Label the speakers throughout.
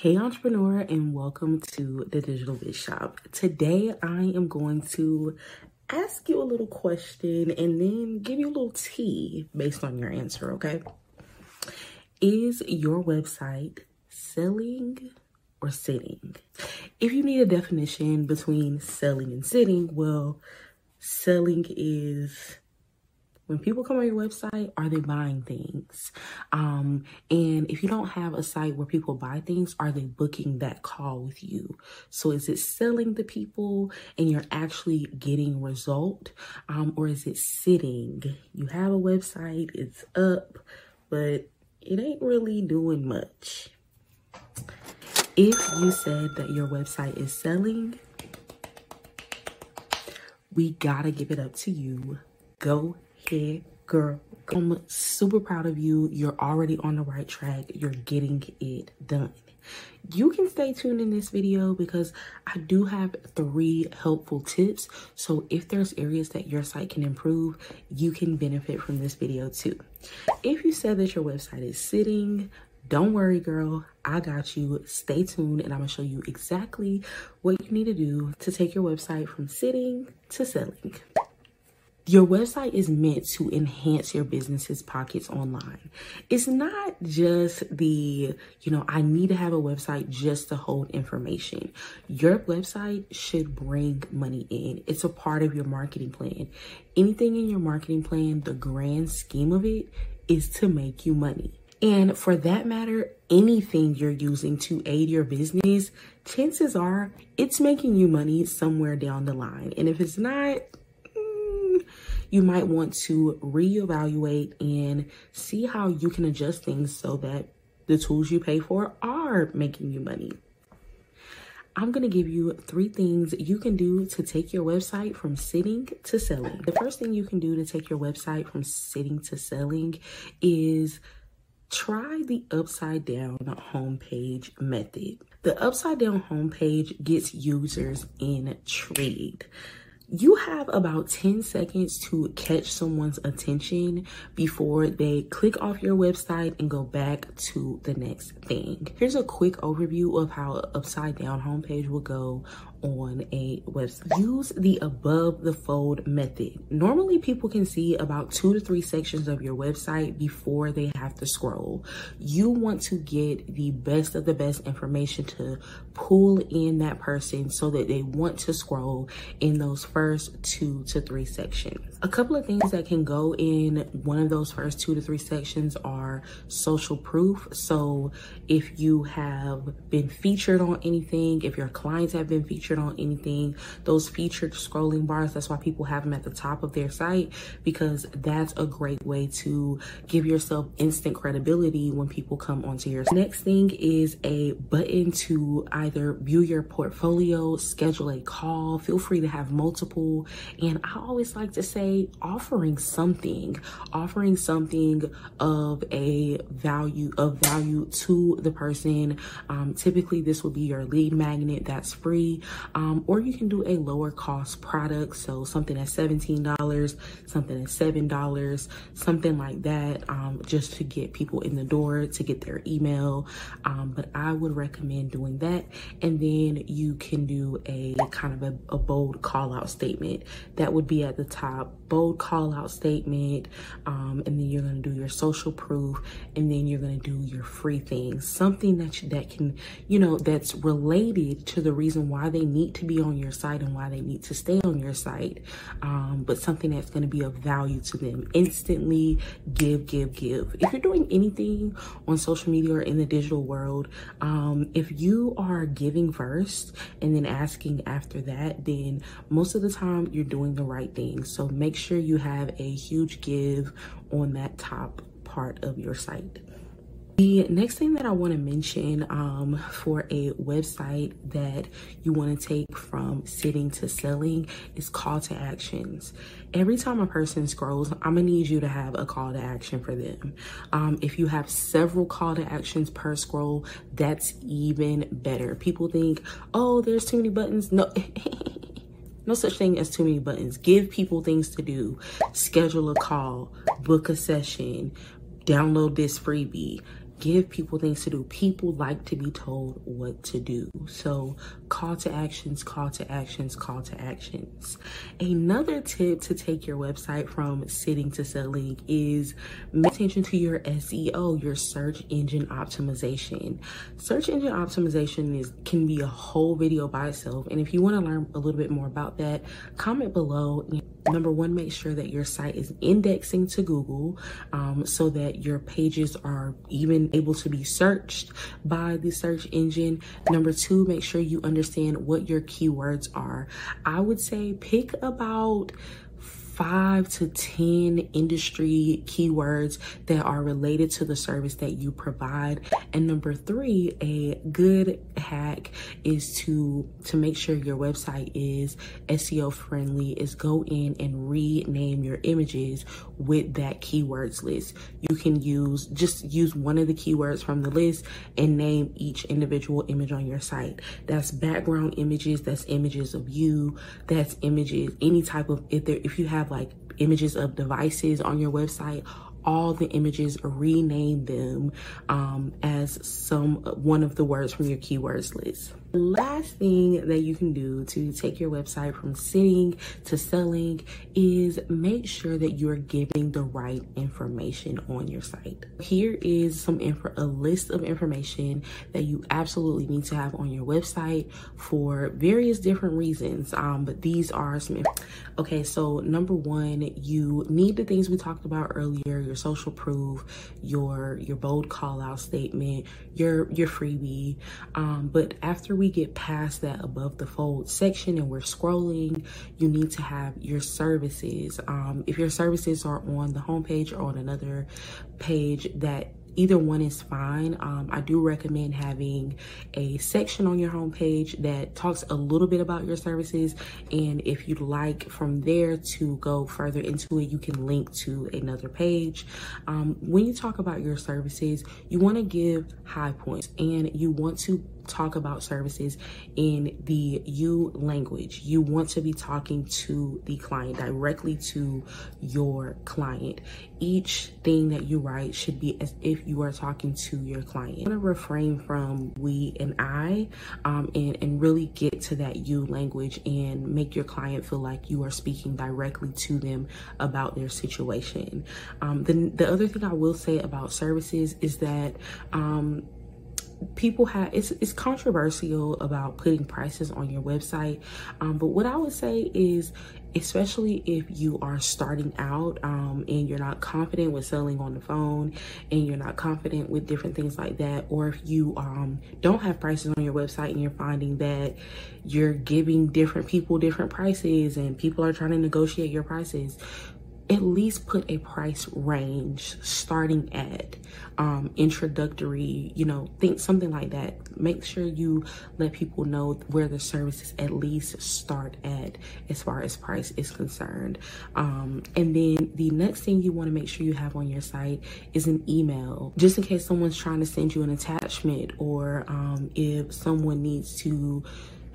Speaker 1: Hey entrepreneur and welcome to the Digital Biz Shop. Today I am going to ask you a little question and then give you a little tea based on your answer, okay? Is your website selling or sitting? If you need a definition between selling and sitting, well, selling is when people come on your website, are they buying things? Um, and if you don't have a site where people buy things, are they booking that call with you? So is it selling the people and you're actually getting result? Um, or is it sitting? You have a website, it's up, but it ain't really doing much. If you said that your website is selling, we gotta give it up to you. Go ahead, girl. I'm super proud of you. You're already on the right track. You're getting it done. You can stay tuned in this video because I do have three helpful tips. So if there's areas that your site can improve, you can benefit from this video too. If you said that your website is sitting, don't worry, girl. I got you. Stay tuned and I'm going to show you exactly what you need to do to take your website from sitting to selling. Your website is meant to enhance your business's pockets online. It's not just the, you know, I need to have a website just to hold information. Your website should bring money in. It's a part of your marketing plan. Anything in your marketing plan, the grand scheme of it is to make you money. And for that matter, anything you're using to aid your business, chances are it's making you money somewhere down the line. And if it's not, you might want to reevaluate and see how you can adjust things so that the tools you pay for are making you money. I'm going to give you three things you can do to take your website from sitting to selling. The first thing you can do to take your website from sitting to selling is try the upside down homepage method. The upside down homepage gets users intrigued you have about 10 seconds to catch someone's attention before they click off your website and go back to the next thing. Here's a quick overview of how upside down homepage will go on a website. Use the above the fold method. Normally people can see about two to three sections of your website before they have to scroll. You want to get the best of the best information to pull in that person so that they want to scroll in those first two to three sections. A couple of things that can go in one of those first two to three sections are social proof. So if you have been featured on anything, if your clients have been featured featured on anything. Those featured scrolling bars, that's why people have them at the top of their site because that's a great way to give yourself instant credibility when people come onto your Next thing is a button to either view your portfolio, schedule a call, feel free to have multiple. And I always like to say offering something, offering something of a value, of value to the person. Um, typically this would be your lead magnet that's free um, or you can do a lower cost product. So something at $17, something at $7, something like that, um, just to get people in the door, to get their email. Um, but I would recommend doing that. And then you can do a kind of a, a bold call out statement that would be at the top, bold call out statement. Um, and then you're going to do your social proof and then you're going to do your free things, something that, you, that can, you know, that's related to the reason why they need to be on your site and why they need to stay on your site, um, but something that's going to be of value to them. Instantly give, give, give. If you're doing anything on social media or in the digital world, um, if you are giving first and then asking after that, then most of the time you're doing the right thing. So make sure you have a huge give on that top part of your site. The next thing that I want to mention um, for a website that you want to take from sitting to selling is call to actions. Every time a person scrolls, I'm gonna need you to have a call to action for them. Um, if you have several call to actions per scroll, that's even better. People think, oh, there's too many buttons. No. no such thing as too many buttons. Give people things to do. Schedule a call, book a session, download this freebie, give people things to do. People like to be told what to do. So call to actions, call to actions, call to actions. Another tip to take your website from sitting to selling is pay attention to your SEO, your search engine optimization. Search engine optimization is can be a whole video by itself. And if you want to learn a little bit more about that, comment below. Number one, make sure that your site is indexing to Google um, so that your pages are even able to be searched by the search engine. Number two, make sure you understand what your keywords are. I would say pick about five to 10 industry keywords that are related to the service that you provide. And number three, a good hack is to, to make sure your website is SEO friendly is go in and rename your images with that keywords list. You can use, just use one of the keywords from the list and name each individual image on your site. That's background images, that's images of you, that's images, any type of, if there, if you have have like images of devices on your website all the images rename them um, as some one of the words from your keywords list the last thing that you can do to take your website from sitting to selling is make sure that you're giving the right information on your site. Here is some info, a list of information that you absolutely need to have on your website for various different reasons. Um, but these are some. Okay, so number one, you need the things we talked about earlier: your social proof, your your bold call out statement, your your freebie. Um, but after we get past that above the fold section and we're scrolling, you need to have your services. Um, if your services are on the homepage or on another page that either one is fine. Um, I do recommend having a section on your homepage that talks a little bit about your services. And if you'd like from there to go further into it, you can link to another page. Um, when you talk about your services, you want to give high points and you want to talk about services in the you language. You want to be talking to the client directly to your client. Each thing that you write should be as if you are talking to your client. I want to refrain from we and I um, and, and really get to that you language and make your client feel like you are speaking directly to them about their situation. Um, the, the other thing I will say about services is that um, people have it's it's controversial about putting prices on your website. Um, but what i would say is especially if you are starting out um, and you're not confident with selling on the phone and you're not confident with different things like that or if you um, don't have prices on your website and you're finding that you're giving different people different prices and people are trying to negotiate your prices at least put a price range starting at um, introductory, you know, think something like that. Make sure you let people know where the services at least start at as far as price is concerned. Um, and then the next thing you want to make sure you have on your site is an email, just in case someone's trying to send you an attachment or um, if someone needs to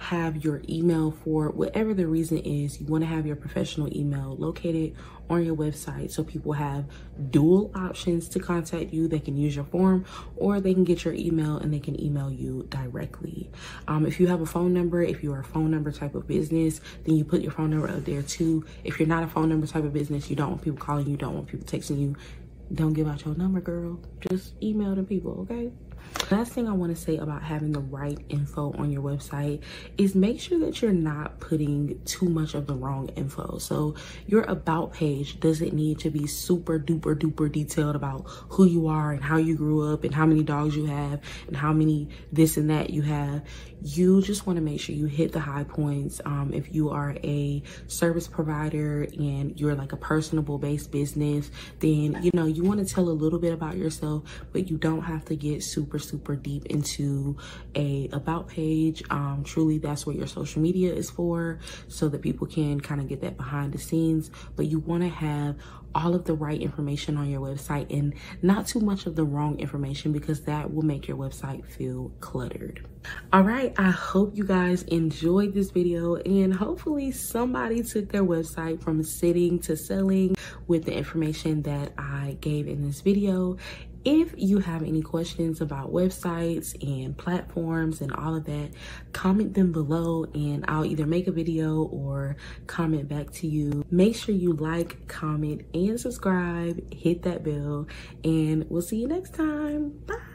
Speaker 1: have your email for whatever the reason is. You want to have your professional email located on your website so people have dual options to contact you. They can use your form or they can get your email and they can email you directly. Um, if you have a phone number if you're a phone number type of business then you put your phone number up there too. If you're not a phone number type of business you don't want people calling you don't want people texting you don't give out your number girl. Just email the people okay Last thing I want to say about having the right info on your website is make sure that you're not putting too much of the wrong info. So your about page doesn't need to be super duper duper detailed about who you are and how you grew up and how many dogs you have and how many this and that you have. You just want to make sure you hit the high points. Um, if you are a service provider and you're like a personable based business, then you know you want to tell a little bit about yourself, but you don't have to get super super deep into a about page. Um, truly, that's what your social media is for, so that people can kind of get that behind the scenes. But you want to have all of the right information on your website and not too much of the wrong information because that will make your website feel cluttered. all right i hope you guys enjoyed this video and hopefully somebody took their website from sitting to selling with the information that i gave in this video if you have any questions about websites and platforms and all of that, comment them below and I'll either make a video or comment back to you. Make sure you like, comment, and subscribe. Hit that bell and we'll see you next time. Bye.